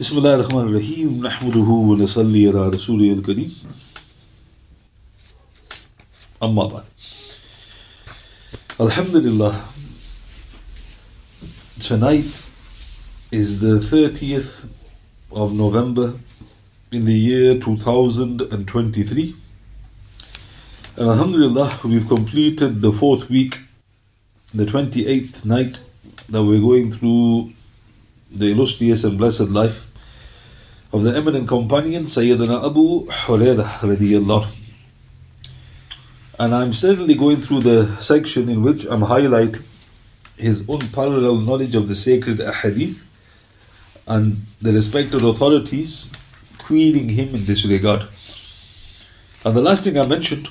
بسم الله الرحمن الرحيم نحمده ونصلي على رسوله الكريم أما بعد Alhamdulillah tonight is the 30th of November in the year 2023 and Alhamdulillah we've completed the fourth week the 28th night that we're going through the illustrious and blessed life of the eminent companion Sayyidina Abu Hurairah. And I'm certainly going through the section in which I'm highlighting his unparalleled knowledge of the sacred ahadith and the respected authorities querying him in this regard. And the last thing I mentioned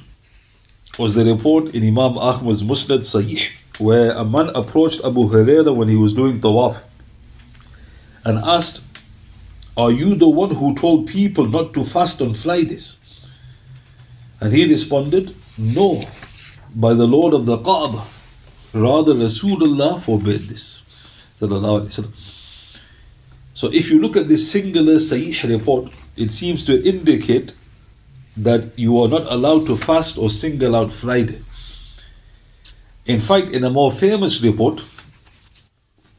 was the report in Imam Ahmad's Musnad Sahih, where a man approached Abu Hurairah when he was doing tawaf and asked, Are you the one who told people not to fast on Fridays? And he responded, No, by the Lord of the Kaaba. Rather, Rasulullah forbade this. So, if you look at this singular Sahih report, it seems to indicate that you are not allowed to fast or single out Friday. In fact, in a more famous report,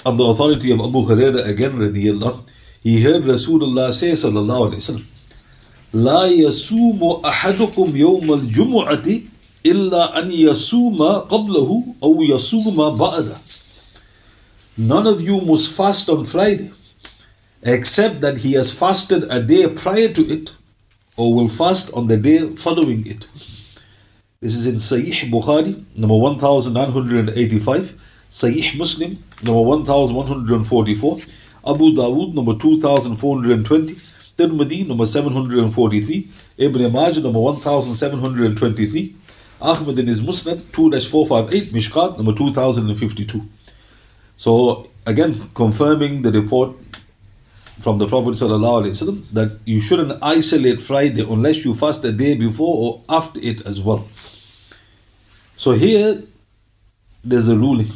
on the authority of Abu Huraira again, radiallahu, he heard Rasulullah say, sallallahu alayhi wasallam, لا يصوم أحدكم يوم الجمعة إلا أن يصوم قبله أو يصوم بعده. None of you must fast on Friday, except that he has fasted a day prior to it, or will fast on the day following it. This is in Sahih Bukhari, number 1985. Sahih Muslim, number 1144, Abu Dawood, number 2420, Tirmidhi, number 743, Ibn Majah, number 1723, Ahmad in his Musnad, 2 458, Mishkat, number 2052. So, again, confirming the report from the Prophet ﷺ that you shouldn't isolate Friday unless you fast a day before or after it as well. So, here there's a ruling.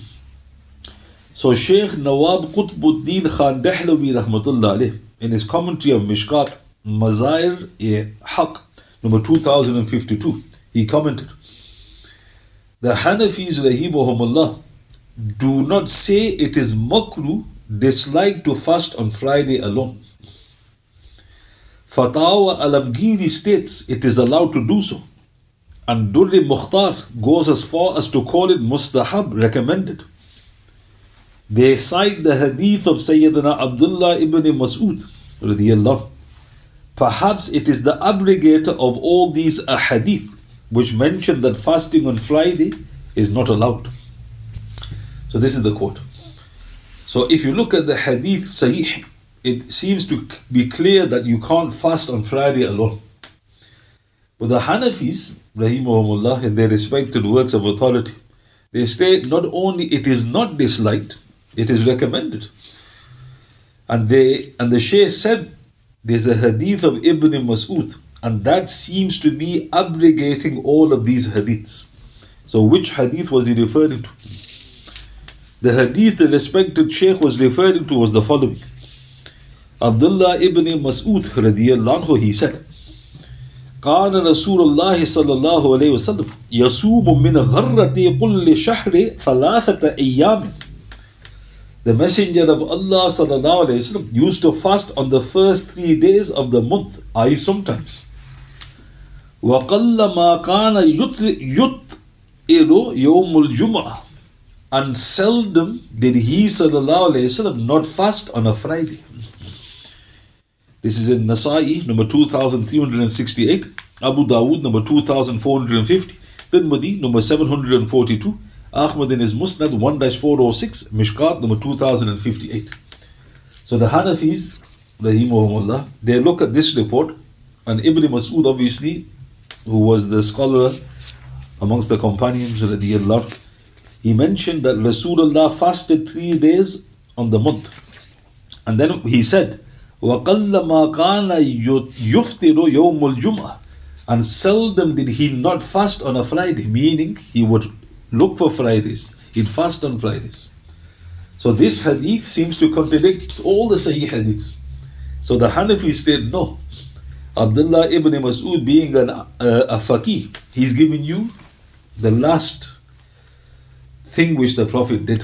So Sheikh Nawab Qutbuddin Khan Dahlawi Rahmatullah in his commentary of Mishkat Mazahir e Haq number 2052 he commented the Hanafis rahimahumullah do not say it is makruh dislike to fast on Friday alone. Fatawa Alamgiri states it is allowed to do so. And Durri Mukhtar goes as far as to call it mustahab recommended they cite the hadith of Sayyidina Abdullah ibn Mas'ud. Perhaps it is the abrogator of all these ahadith which mention that fasting on Friday is not allowed. So this is the quote. So if you look at the hadith sahih, it seems to be clear that you can't fast on Friday alone. But the Hanafis, rahimahumullah, in their respected works of authority, they state not only it is not disliked, it is recommended. And they and the Shaykh said there's a hadith of Ibn Mas'ud, and that seems to be abrogating all of these hadiths. So which hadith was he referring to? The hadith the respected Shaykh was referring to was the following. Abdullah ibn Mas'ud radiallahu anhu, he said, كان رسول الله صلى الله عليه وسلم يصوم من غرة كل شهر ثلاثة أيام the Messenger of Allah وسلم, used to fast on the first three days of the month, I sometimes. وَقَلَّ مَا كَانَ يُطْئِرُ يَوْمُ الْجُمْعَةِ And seldom did he وسلم, not fast on a Friday. This is in Nasa'i, number 2368, Abu Dawood, number 2450, Tirmidhi, number 742, Ahmad in his Musnad 1-406, Mishkat number 2058. So the Hanafis, rahimahumullah, they look at this report, and Ibn Mas'ud obviously, who was the scholar amongst the companions, radiallahu, he mentioned that Rasulullah fasted three days on the month. And then he said, وَقَلَّ مَا كَانَ يُفْتِرُ يَوْمُ الْجُمْعَةِ And seldom did he not fast on a Friday, meaning he would look for Fridays, he'd fast on Fridays. So this hadith seems to contradict all the Sahih hadiths. So the Hanafi said, no. Abdullah ibn Mas'ud being an, uh, a faqih, he's giving you the last thing which the Prophet did,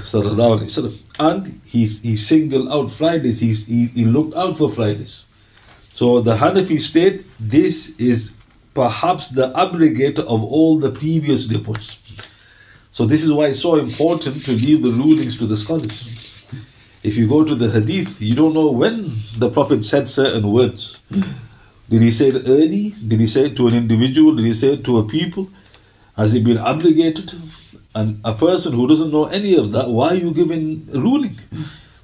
and he, he singled out Fridays, he, he looked out for Fridays. So the Hanafi state this is perhaps the abrogator of all the previous reports. So this is why it's so important to leave the rulings to the scholars. If you go to the hadith, you don't know when the Prophet said certain words. Did he say it early? Did he say it to an individual? Did he say it to a people? Has it been obligated? And a person who doesn't know any of that, why are you giving a ruling?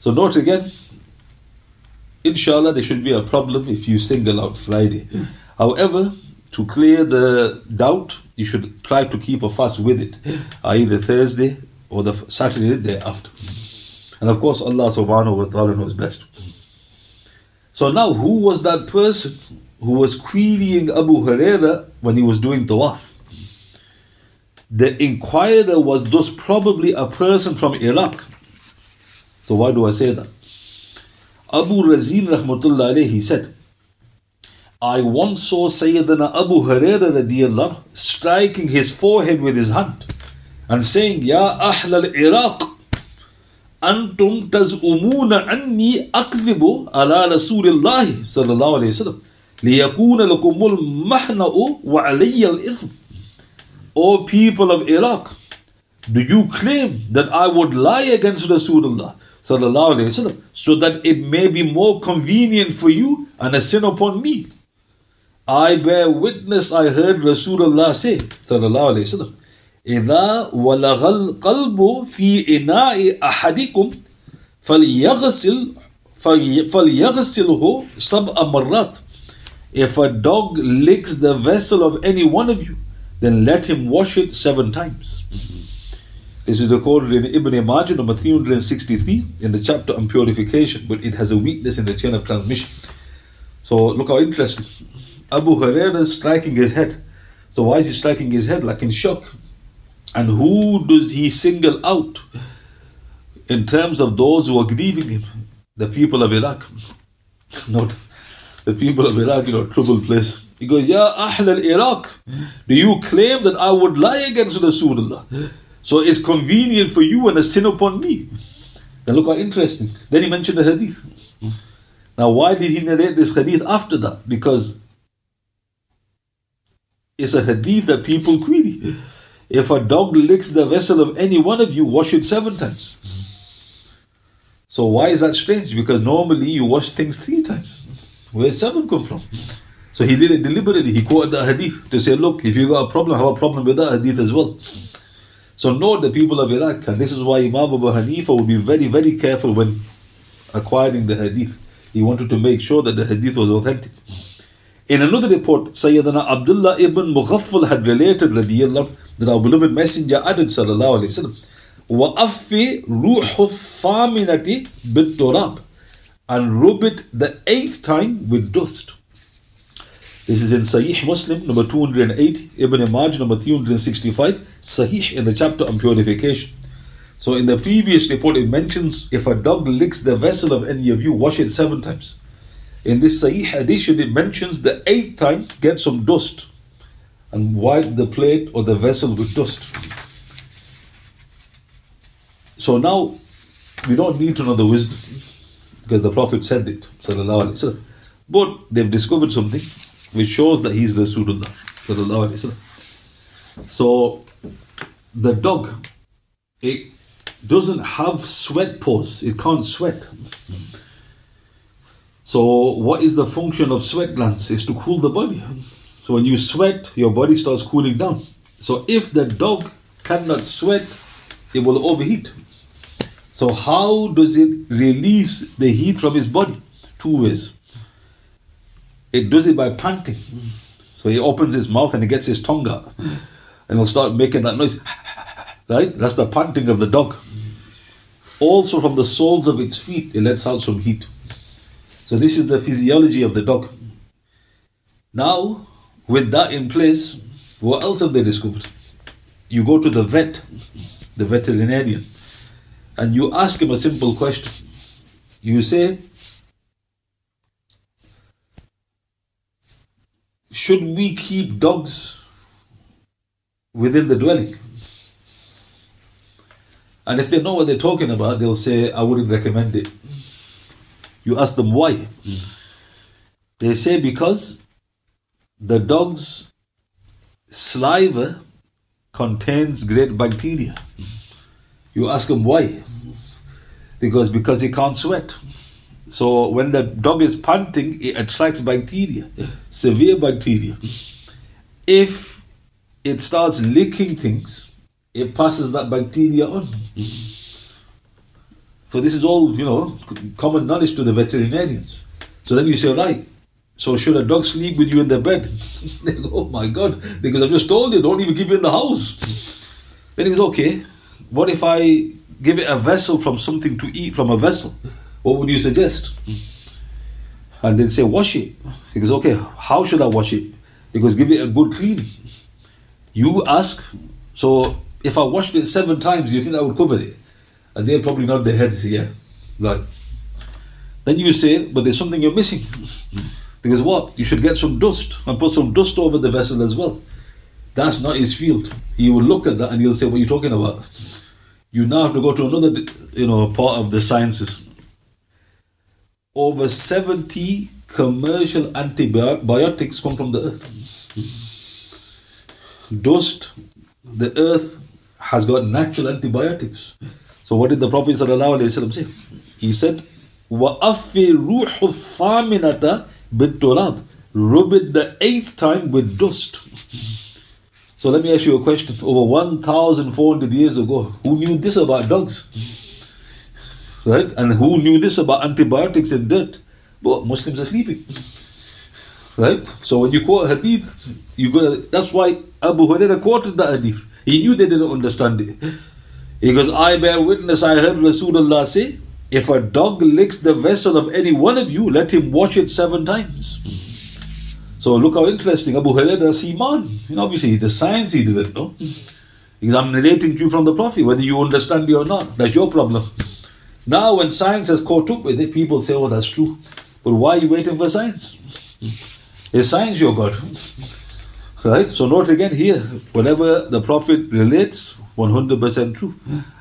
So note again, inshallah there should be a problem if you single out Friday. However, to clear the doubt, you should try to keep a fast with it, either Thursday or the Saturday day after. And of course, Allah subhanahu wa ta'ala knows best. So now, who was that person who was querying Abu Huraira when he was doing tawaf. The inquirer was thus probably a person from Iraq. So why do I say that? Abu Razin rahmatullah alayhi said, I once saw Sayyidina Abu Huraira radiallahu striking his forehead with his hand and saying, Ya Ahl al-Iraq, أنتم تزعمون أني أكذب على رسول الله صلى الله عليه وسلم لِيَكُونَ لَكُمُ الْمَحْنَأُ وَعَلَيَّ الْإِثْمُ O people of Iraq, do you claim that I would lie against Rasulullah sallallahu alayhi wasallam so that it may be more convenient for you and a sin upon me? I bear witness I heard Rasulullah say sallallahu alayhi wasallam إذا ولغ القلب في إناء أحدكم فليغسل فليغسله سبع مرات if a dog licks the vessel of any one of you, then let him wash it seven times. This is recorded in Ibn Majah, number 363, in the chapter on purification, but it has a weakness in the chain of transmission. So look how interesting. Abu Hurairah is striking his head. So why is he striking his head? Like in shock. And who does he single out in terms of those who are grieving him? The people of Iraq. Not the people of Iraq, you know, troubled place. He goes, Ya Ahl al Iraq, do you claim that I would lie against Rasulullah? So it's convenient for you and a sin upon me. Now look how interesting. Then he mentioned the hadith. Now, why did he narrate this hadith after that? Because it's a hadith that people query. If a dog licks the vessel of any one of you, wash it seven times. So why is that strange? Because normally you wash things three times. Where seven come from? So he did it deliberately. He quoted the hadith to say, look, if you got a problem, have a problem with that hadith as well. So note the people of Iraq, and this is why Imam Abu Hanifa would be very, very careful when acquiring the hadith. He wanted to make sure that the hadith was authentic. In another report, Sayyidina Abdullah ibn Mughaffal had related radiallahu, that our beloved messenger added sallallahu alayhi wa sallam, وَأَفِّ رُوحُ الثَّامِنَةِ بِالتُّرَابِ and rub it the eighth time with dust. This is in Sahih Muslim number 208, Ibn Majah number 365, Sahih in the chapter on purification. So in the previous report it mentions if a dog licks the vessel of any of you, wash it seven times. In this Sahih edition, it mentions the eighth time, get some dust and wipe the plate or the vessel with dust. So now, we don't need to know the wisdom because the Prophet said it. But they've discovered something which shows that he's Rasulullah. So the dog, it doesn't have sweat pores, it can't sweat. So, what is the function of sweat glands? Is to cool the body. So, when you sweat, your body starts cooling down. So, if the dog cannot sweat, it will overheat. So, how does it release the heat from his body? Two ways. It does it by panting. So he opens his mouth and he gets his tongue out and he'll start making that noise. Right? That's the panting of the dog. Also, from the soles of its feet, it lets out some heat. So, this is the physiology of the dog. Now, with that in place, what else have they discovered? You go to the vet, the veterinarian and you ask him a simple question. You say, should we keep dogs within the dwelling? And if they know what they're talking about, they'll say, I wouldn't recommend it. You ask them why. They say because the dog's saliva contains great bacteria. You ask them why. Because because he can't sweat. So when the dog is panting, it attracts bacteria, severe bacteria. If it starts licking things, it passes that bacteria on. So this is all, you know, common knowledge to the veterinarians. So then you say, right, so should a dog sleep with you in the bed? they go, oh my God, because I've just told you, don't even keep it in the house. Then he goes, okay, what if I give it a vessel from something to eat from a vessel? What would you suggest? And then say, wash it. He goes, okay, how should I wash it? He goes, give it a good clean. You ask, so if I washed it seven times, do you think I would cover it? And they'll probably nod their heads, yeah. Right. Then you say, but there's something you're missing. because what? You should get some dust and put some dust over the vessel as well. That's not his field. He will look at that and he'll say, What are you talking about? You now have to go to another you know part of the sciences over 70 commercial antibiotics come from the earth. Dust, the earth has got natural antibiotics. So what did the Prophet ﷺ say? He said, وَأَفِّ رُوحُ الثَّامِنَةَ بِالتُّرَابِ Rub it the eighth time with dust. So let me ask you a question. Over 1,400 years ago, who knew this about dogs? Right? And who knew this about antibiotics and dirt? But Muslims are sleeping. Right? So when you quote hadith, you gotta that's why Abu Hurairah quoted the hadith. He knew they didn't understand it. He goes, I bear witness, I heard Rasulullah say, if a dog licks the vessel of any one of you, let him wash it seven times. So look how interesting. Abu Hurairah does Iman. You know, obviously the science he didn't know. Because I'm narrating to you from the Prophet, whether you understand it or not. That's your problem. Now, when science has caught up with it, people say, oh, that's true. But why are you waiting for science? Is science your God? Right? So, note again here, whatever the Prophet relates, 100% true.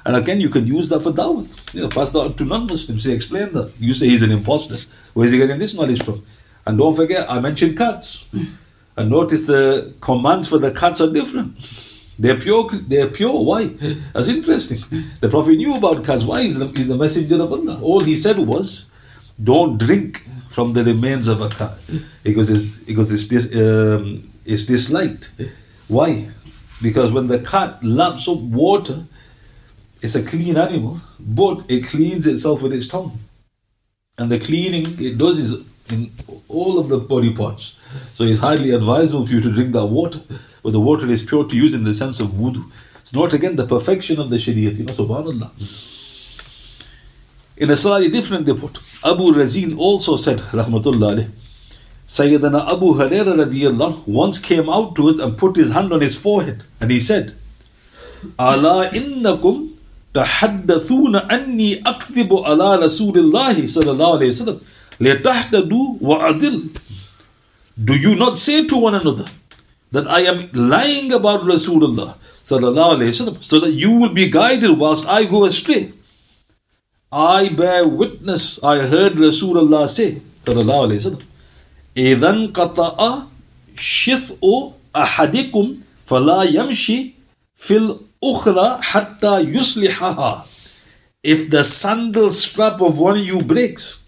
And again, you can use that for da'wah. You know, pass that to non Muslims. Say, explain that. You say he's an impostor. Where is he getting this knowledge from? And don't forget, I mentioned cats. And notice the commands for the cats are different. They're pure. They're pure. Why? That's interesting. The Prophet knew about cats. Why? He's the, he's the messenger of Allah. All he said was, "Don't drink from the remains of a cat because it's because it's um, it's disliked." Why? Because when the cat laps up water, it's a clean animal, but it cleans itself with its tongue, and the cleaning it does is in all of the body parts. So it's highly advisable for you to drink that water, but the water is pure to use in the sense of wudu. It's not again the perfection of the Shariat, you know, subhanAllah. In a slightly different report, Abu Razin also said, Rahmatullah Sayyidina Abu Huraira radiallahu once came out to us and put his hand on his forehead and he said, Allah innakum tahaddathuna anni akthibu ala Rasulillahi sallallahu alayhi wasallam wa adil." Do you not say to one another that I am lying about Rasulullah sallallahu alayhi wasallam so that you will be guided whilst I go astray? I bear witness, I heard Rasulullah say sallallahu alayhi wasallam إِذَنْ قَطَعَ شِسْءُ أَحَدِكُمْ فَلَا يَمْشِي فِي الْأُخْرَى حَتَّى يُصْلِحَهَا If the sandal strap of one of you breaks,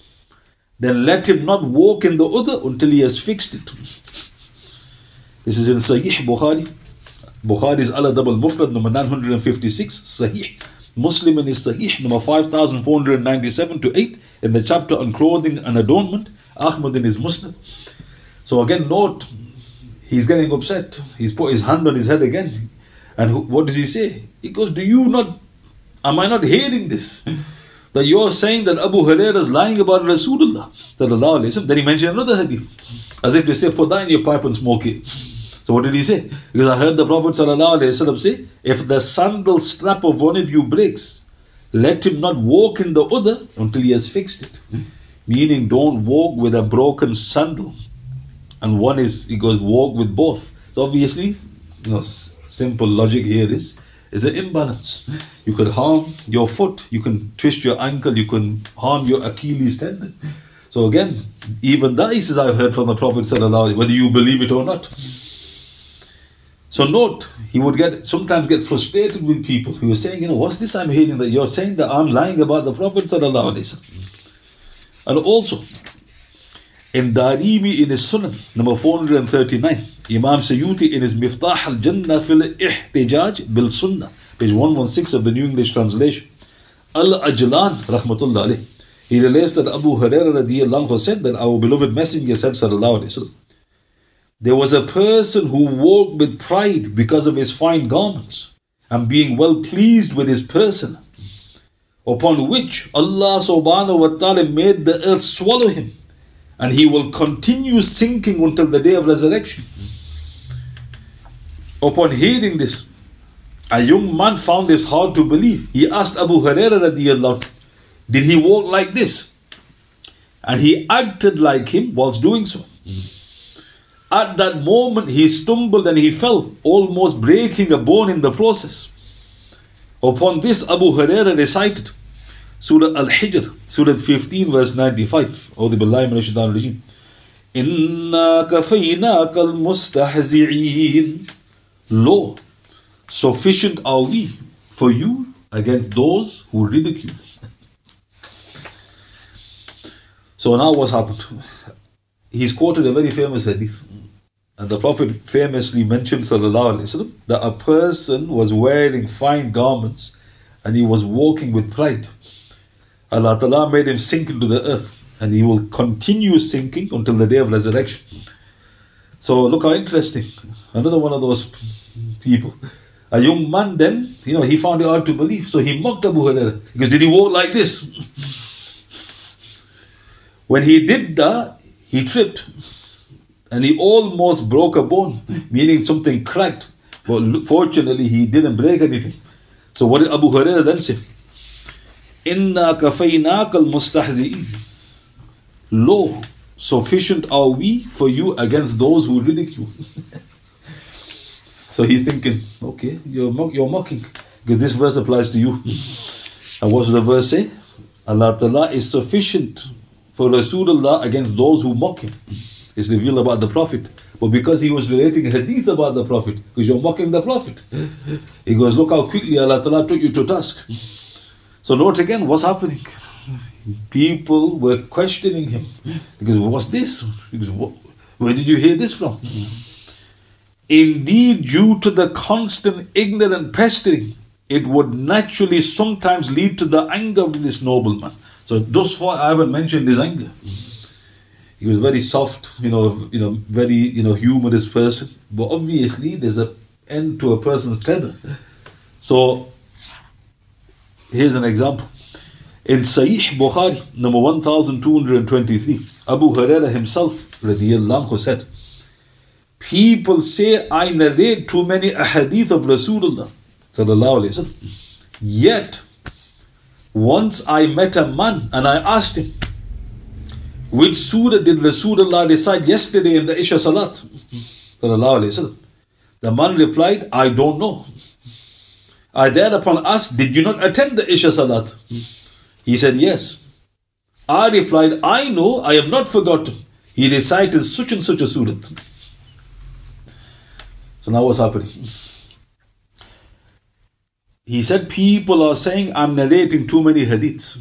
then let him not walk in the other until he has fixed it. This is in Sahih Bukhari. Bukhari is Al Double Mufrad number 956. Sahih. Muslim in his Sahih number 5497 to 8 in the chapter on clothing and adornment. Ahmad in his Musnad. So again, note, he's getting upset. He's put his hand on his head again. And what does he say? He goes, Do you not, am I not hearing this? that you're saying that Abu Hurairah is lying about Rasulullah. That then he mentioned another hadith. As if to say, put that in your pipe and smoke it. So what did he say? Because I heard the Prophet say, if the sandal strap of one of you breaks, let him not walk in the other until he has fixed it. Meaning don't walk with a broken sandal and one is he goes walk with both. So obviously, you know, simple logic here is is an imbalance. You could harm your foot, you can twist your ankle, you can harm your Achilles tendon. So again, even that he says I've heard from the Prophet whether you believe it or not. So note, he would get sometimes get frustrated with people who were saying, you know, what's this I'm hearing that you're saying that I'm lying about the Prophet And also, in Darimi in his Sunan, number 439, Imam Suyuti in his Miftah al-Jannah fil Ihtijaj bil Sunnah, page 116 of the New English Translation. Al-Ajlan, rahmatullah alayh. He relates that Abu Hurairah radiallahu said that our beloved Messenger said, sallallahu alayhi wa there was a person who walked with pride because of his fine garments and being well pleased with his person, upon which Allah subhanahu wa ta'ala made the earth swallow him, and he will continue sinking until the day of resurrection. Upon hearing this, a young man found this hard to believe. He asked Abu radiallahu, did he walk like this? And he acted like him whilst doing so. At that moment, he stumbled and he fell, almost breaking a bone in the process. Upon this, Abu Huraira recited Surah Al Hijr, Surah 15, verse 95. أعوذ بالله من الشيطان الرجيم. إنا كفيناك المستهزئين. Lo, sufficient are we for you against those who ridicule. so now what's happened? He's quoted a very famous hadith. And the Prophet famously mentioned وسلم, that a person was wearing fine garments and he was walking with pride. Allah Ta'ala made him sink into the earth and he will continue sinking until the day of resurrection. So look how interesting. Another one of those people. A young man then, you know, he found it hard to believe. So he mocked Abu Hurairah. Because did he walk like this? when he did that, he tripped and he almost broke a bone, meaning something cracked. But fortunately, he didn't break anything. So what did Abu Hurairah then say? Inna kafaynaka al-mustahzi'in. Lo, sufficient are we for you against those who ridicule. so he's thinking, okay, you're, mock, you're mocking. Because this verse applies to you. And what does the verse say? Allah Ta'ala is sufficient for Rasulullah against those who mock him It's revealed about the Prophet. But because he was relating hadith about the Prophet, because you're mocking the Prophet, he goes, Look how quickly Allah Ta'ala took you to task. So, note again what's happening. People were questioning him. Because what's this? Because, where did you hear this from? Indeed, due to the constant ignorant pestering, it would naturally sometimes lead to the anger of this nobleman. So, thus far, I haven't mentioned his anger. He was very soft, you know, you know, very you know humorous person. But obviously, there's a end to a person's tether. So here's an example. In Sahih Bukhari, number 1223, Abu Huraira himself radiallahu said, People say I narrate too many ahadith of Rasulullah. Yet, once I met a man and I asked him, which surah did Rasulullah recite yesterday in the Isha Salat? The man replied, I don't know. I thereupon asked, Did you not attend the Isha Salat? He said, Yes. I replied, I know, I have not forgotten. He recited such and such a surah. So now what's happening? He said, People are saying I'm narrating too many hadiths.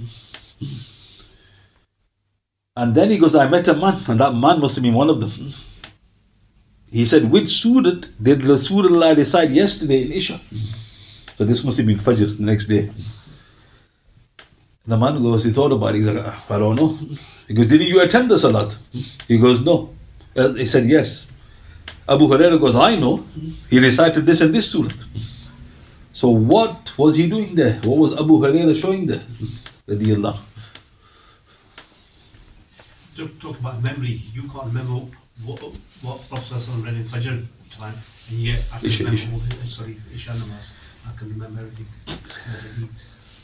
And then he goes, I met a man, and that man must have been one of them. He said, Which surah did the Rasulullah recite yesterday in Isha? So this must have been Fajr the next day. The man goes, he thought about it. He's like, ah, I don't know. He goes, Didn't you attend the Salat? He goes, No. Uh, he said, Yes. Abu Huraira goes, I know. He recited this and this surah. So what was he doing there? What was Abu Huraira showing there? Radiallahu talk about memory, you can't remember what what Prophet read in Fajr time, and yet I can Isha, remember Isha. all sorry Isha namaz. I can remember everything.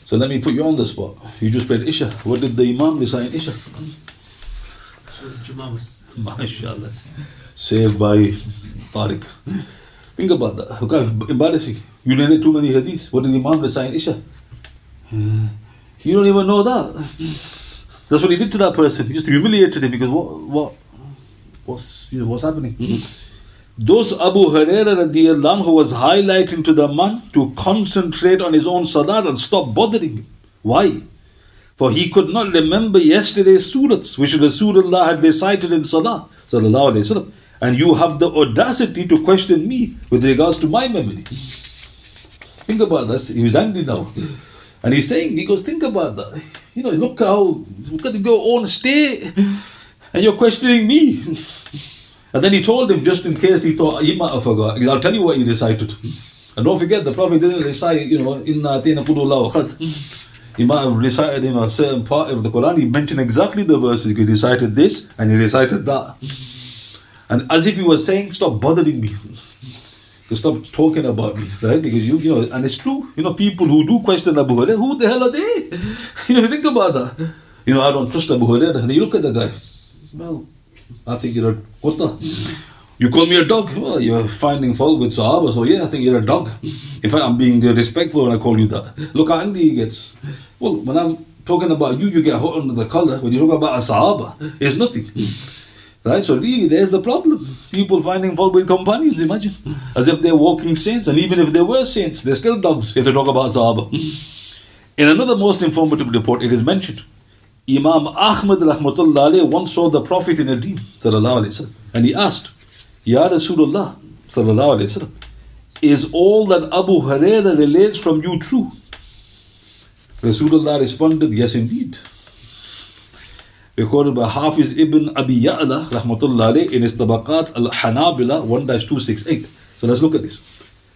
So let me put you on the spot. You just played Isha. What did the Imam recite in Isha? So Jummah was. MashaAllah. Saved by Tariq. Think about that. Okay, embarrassing. You narrate too many hadiths. What did Imam recite in Isha? You don't even know that. That's what he did to that person. He just humiliated him because what, what, what's, you know, what's happening? Mm-hmm. Those Abu Huraira radiallahu anhu was highlighting to the man to concentrate on his own salat and stop bothering him. Why? For he could not remember yesterday's surahs which Rasulullah had recited in salah. And you have the audacity to question me with regards to my memory. Think about this. He was angry now. And he's saying, he goes, think about that. You know, look how, look at your own state. And you're questioning me. And then he told him, just in case he thought he might have forgot, I'll tell you what he recited. And don't forget, the Prophet didn't recite, you know, Inna atina He might have recited in a certain part of the Quran, he mentioned exactly the verses. He recited this and he recited that. And as if he was saying, stop bothering me. stop talking about me, right? Because you, you know, and it's true. You know, people who do question Abu Hurairah, who the hell are they? You know, think about that. You know, I don't trust Abu Hurairah. And you look at the guy. Well, I think you're a kutta. You call me a dog? Well, you're finding fault with Sahaba, so yeah, I think you're a dog. In fact, I'm being respectful when I call you that. Look how angry he gets. Well, when I'm talking about you, you get hot under the collar. When you talk about a Sahaba, it's nothing. Right? So really, there's the problem. People finding fault with companions, imagine. As if they're walking saints. And even if they were saints, they're still dogs if they talk about Sahaba. In another most informative report, it is mentioned. Imam Ahmad rahmatullah once saw the Prophet in a dream, and he asked, Ya Rasulullah, is all that Abu Huraira relates from you true? Rasulullah responded, Yes, indeed recorded by Hafiz ibn Abi Ya'la rahmatullah in his Tabaqat al-Hanabila 1-268. So let's look at this.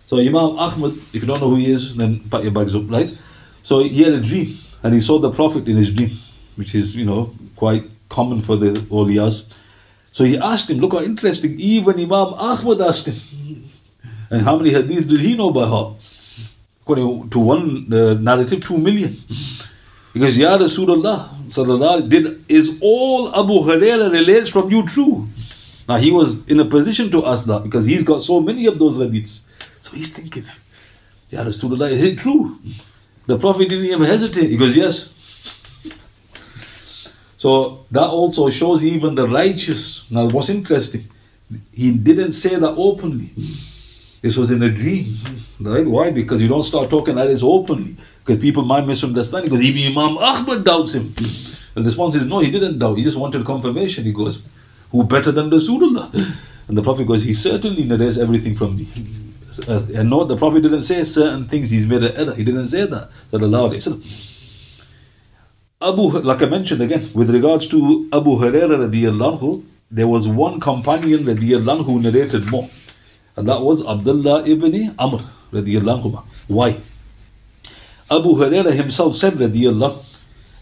So Imam Ahmad, if you don't know who he is, then pat your bags up, right? So he had a dream and he saw the Prophet in his dream, which is, you know, quite common for the awliyas. So he asked him, look how interesting, even Imam Ahmad asked him. And how many hadiths did he know by heart? According to one uh, narrative, two million. Because Ya Rasulullah did is all Abu Huraira relates from you true? Now he was in a position to ask that because he's got so many of those hadiths. So he's thinking, Ya Rasulullah, is it true? The Prophet didn't even hesitate. He goes, Yes. So that also shows even the righteous. Now what's interesting, he didn't say that openly. This was in a dream. Right? Why? Because you don't start talking like this openly. Because people might misunderstand. Because even Imam Ahmad doubts him. And the response is no, he didn't doubt. He just wanted confirmation. He goes, Who better than Rasulullah? And the Prophet goes, He certainly narrates everything from me. Uh, and no, the Prophet didn't say certain things, he's made an error. He didn't say that. Abu, like I mentioned again, with regards to Abu Hurairah radiallahu there was one companion radiallahu who narrated more. And that was Abdullah ibn Amr radiallahu Why? Abu Hurairah himself said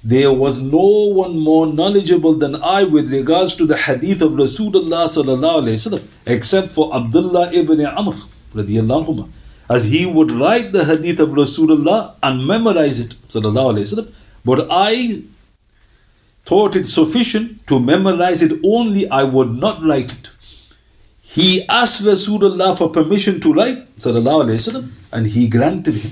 there was no one more knowledgeable than I with regards to the hadith of Rasulullah sallallahu wasallam except for Abdullah ibn Amr radiallahu as he would write the hadith of Rasulullah and memorize it sallallahu alaihi wasallam but I thought it sufficient to memorize it only, I would not write it. He asked Rasulullah for permission to write, وسلم, and he granted him.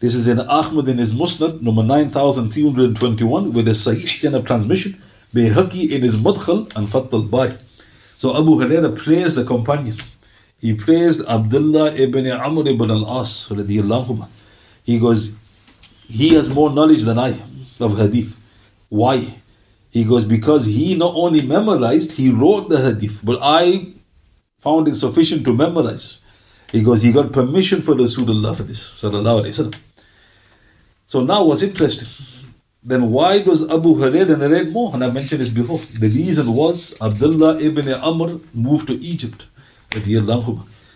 This is in Ahmad in his Musnad, number 9321, with a Sahih chain of transmission, Bayhaqi in his Madkhal and Fathul Bari. So Abu Huraira praised the companion. He praised Abdullah ibn Amr ibn al As. He goes, he has more knowledge than I of hadith. Why? He goes, because he not only memorized, he wrote the hadith, but I found it sufficient to memorize. He goes, he got permission for Rasulullah for this. So now what's interesting? Then why does Abu Hurairah narrate more? And I mentioned this before. The reason was Abdullah ibn Amr moved to Egypt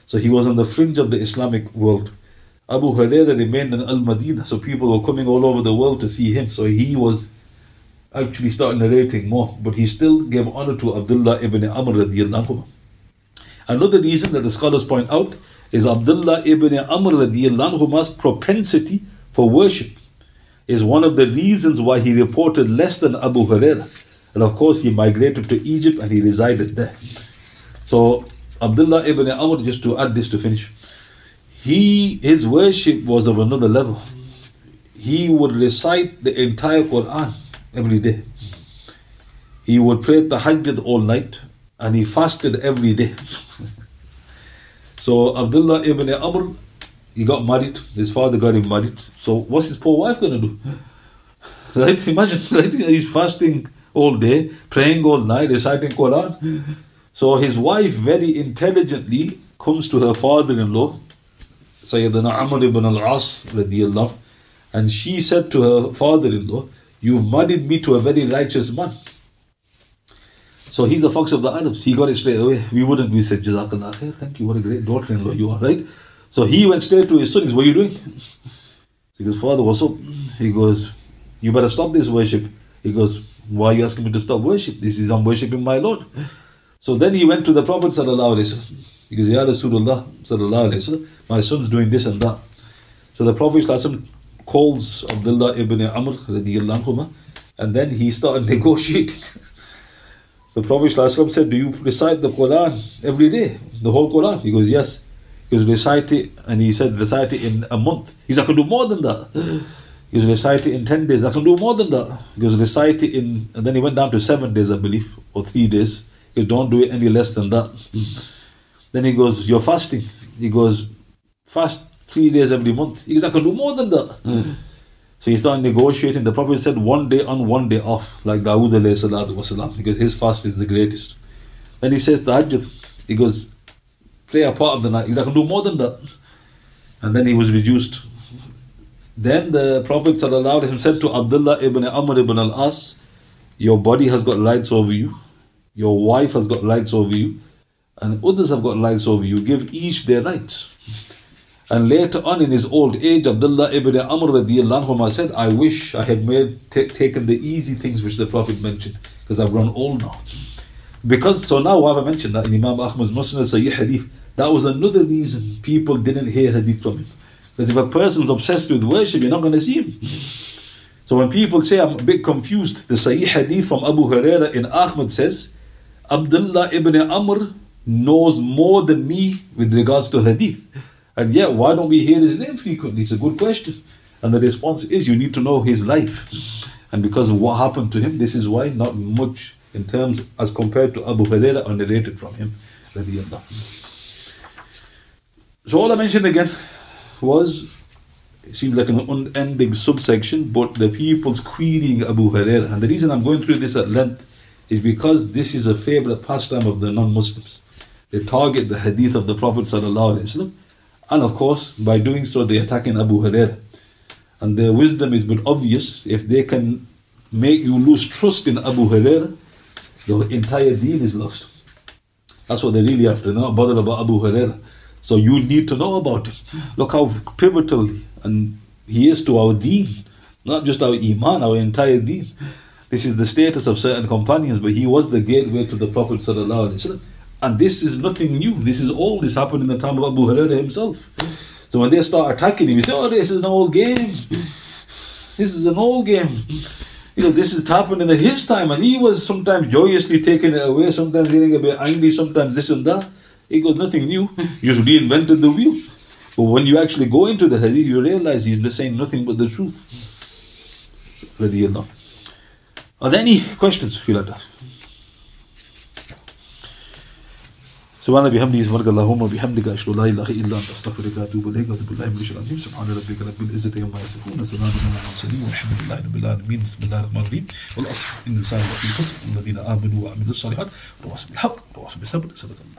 So he was on the fringe of the Islamic world. Abu Hurairah remained in Al Madinah, so people were coming all over the world to see him. So he was actually started narrating more, but he still gave honor to Abdullah ibn Amr radiallahu Another reason that the scholars point out is Abdullah ibn Amr anhu's propensity for worship is one of the reasons why he reported less than Abu Huraira And of course, he migrated to Egypt and he resided there. So, Abdullah ibn Amr, just to add this to finish, he his worship was of another level. He would recite the entire Quran every day. He would pray tahajjud all night and he fasted every day. so Abdullah ibn Amr, he got married. His father got him married. So what's his poor wife to do? Right? Imagine, right? He's fasting all day, praying all night, reciting Quran. So his wife very intelligently comes to her father-in-law, Sayyidina Amr ibn al-As and she said to her father-in-law, You've married me to a very righteous man. So he's the fox of the Arabs. He got it straight away. We wouldn't. We said, Jazakallah khair. Thank you. What a great daughter-in-law you are, right? So he went straight to his son. He said, What are you doing? He goes, Father, what's up? He goes, You better stop this worship. He goes, Why are you asking me to stop worship? This is I'm worshipping my Lord. So then he went to the Prophet sallallahu alaihi wasallam. He goes, Ya Rasulullah sallallahu alaihi wasallam, my son's doing this and that. So the Prophet calls Abdullah ibn Amr radiallahu anhu, and then he started negotiating. the Prophet said, Do you recite the Quran every day? The whole Quran? He goes, Yes. He goes, recite it, and he said, recite it in a month. He said, I can do more than that. He goes, recite it in 10 days. I can do more than that. He goes, recite it in, and then he went down to seven days, I believe, or three days. He goes, don't do it any less than that. then he goes, you're fasting. He goes, fast three days every month. He goes, I can do more than that. So he started negotiating. The Prophet said one day on, one day off, like Dawood wasalam, because his fast is the greatest. Then he says tahajjud. He goes, Play a part of the night. He goes, I can do more than that. And then he was reduced. Then the Prophet said to Abdullah ibn Amr ibn al-As, your body has got rights over you, your wife has got rights over you, and others have got rights over you. Give each their rights. And later on in his old age, Abdullah ibn Amr anhuma said, I wish I had made t- taken the easy things which the Prophet mentioned, because I've grown old now. Because, so now why have I mentioned that in Imam Ahmad's Musnad Sahih Hadith, that was another reason people didn't hear Hadith from him. Because if a person's obsessed with worship, you're not going to see him. So when people say, I'm a bit confused, the Sahih Hadith from Abu Huraira in Ahmad says, Abdullah ibn Amr knows more than me with regards to Hadith. And yet, why don't we hear his name frequently? It's a good question. And the response is, you need to know his life. And because of what happened to him, this is why not much in terms as compared to Abu Huraira are narrated from him. So all I mentioned again was it seems like an unending subsection, but the people's querying Abu Huraira. And the reason I'm going through this at length is because this is a favorite pastime of the non-Muslims. They target the hadith of the Prophet and of course, by doing so, they attack in Abu Huraira. And their wisdom is but obvious. If they can make you lose trust in Abu Huraira, the entire deen is lost. That's what they're really after. They're not bothered about Abu Huraira. So you need to know about it. Look how pivotal and he is to our deen, not just our iman, our entire deen. This is the status of certain companions, but he was the gateway to the Prophet And this is nothing new. This is all this happened in the time of Abu Hurairah himself. So when they start attacking him, you say, "Oh, this is an old game. This is an old game." You know, this has happened in his time, and he was sometimes joyously taking it away, sometimes getting a bit angry, sometimes this and that. It goes, nothing new. You just reinvented the wheel. But when you actually go into the hadith, you realize he's saying nothing but the truth. Are there any questions you like to ask? سبحان بحمده سبحانك اللهم وبحمدك أشهد أن لا إله إلا أنت أستغفرك وأتوب إليك وأتوب بالله من الشيطان الرجيم سبحان ربك رب العزة عما يصفون وسلام على المرسلين والحمد لله رب العالمين. بسم الله الرحمن الرحيم. والأصل إن الإنسان خسر الذين آمنوا وعملوا الصالحات وتواصوا بالحق وتواصوا بالصبر صدق الله.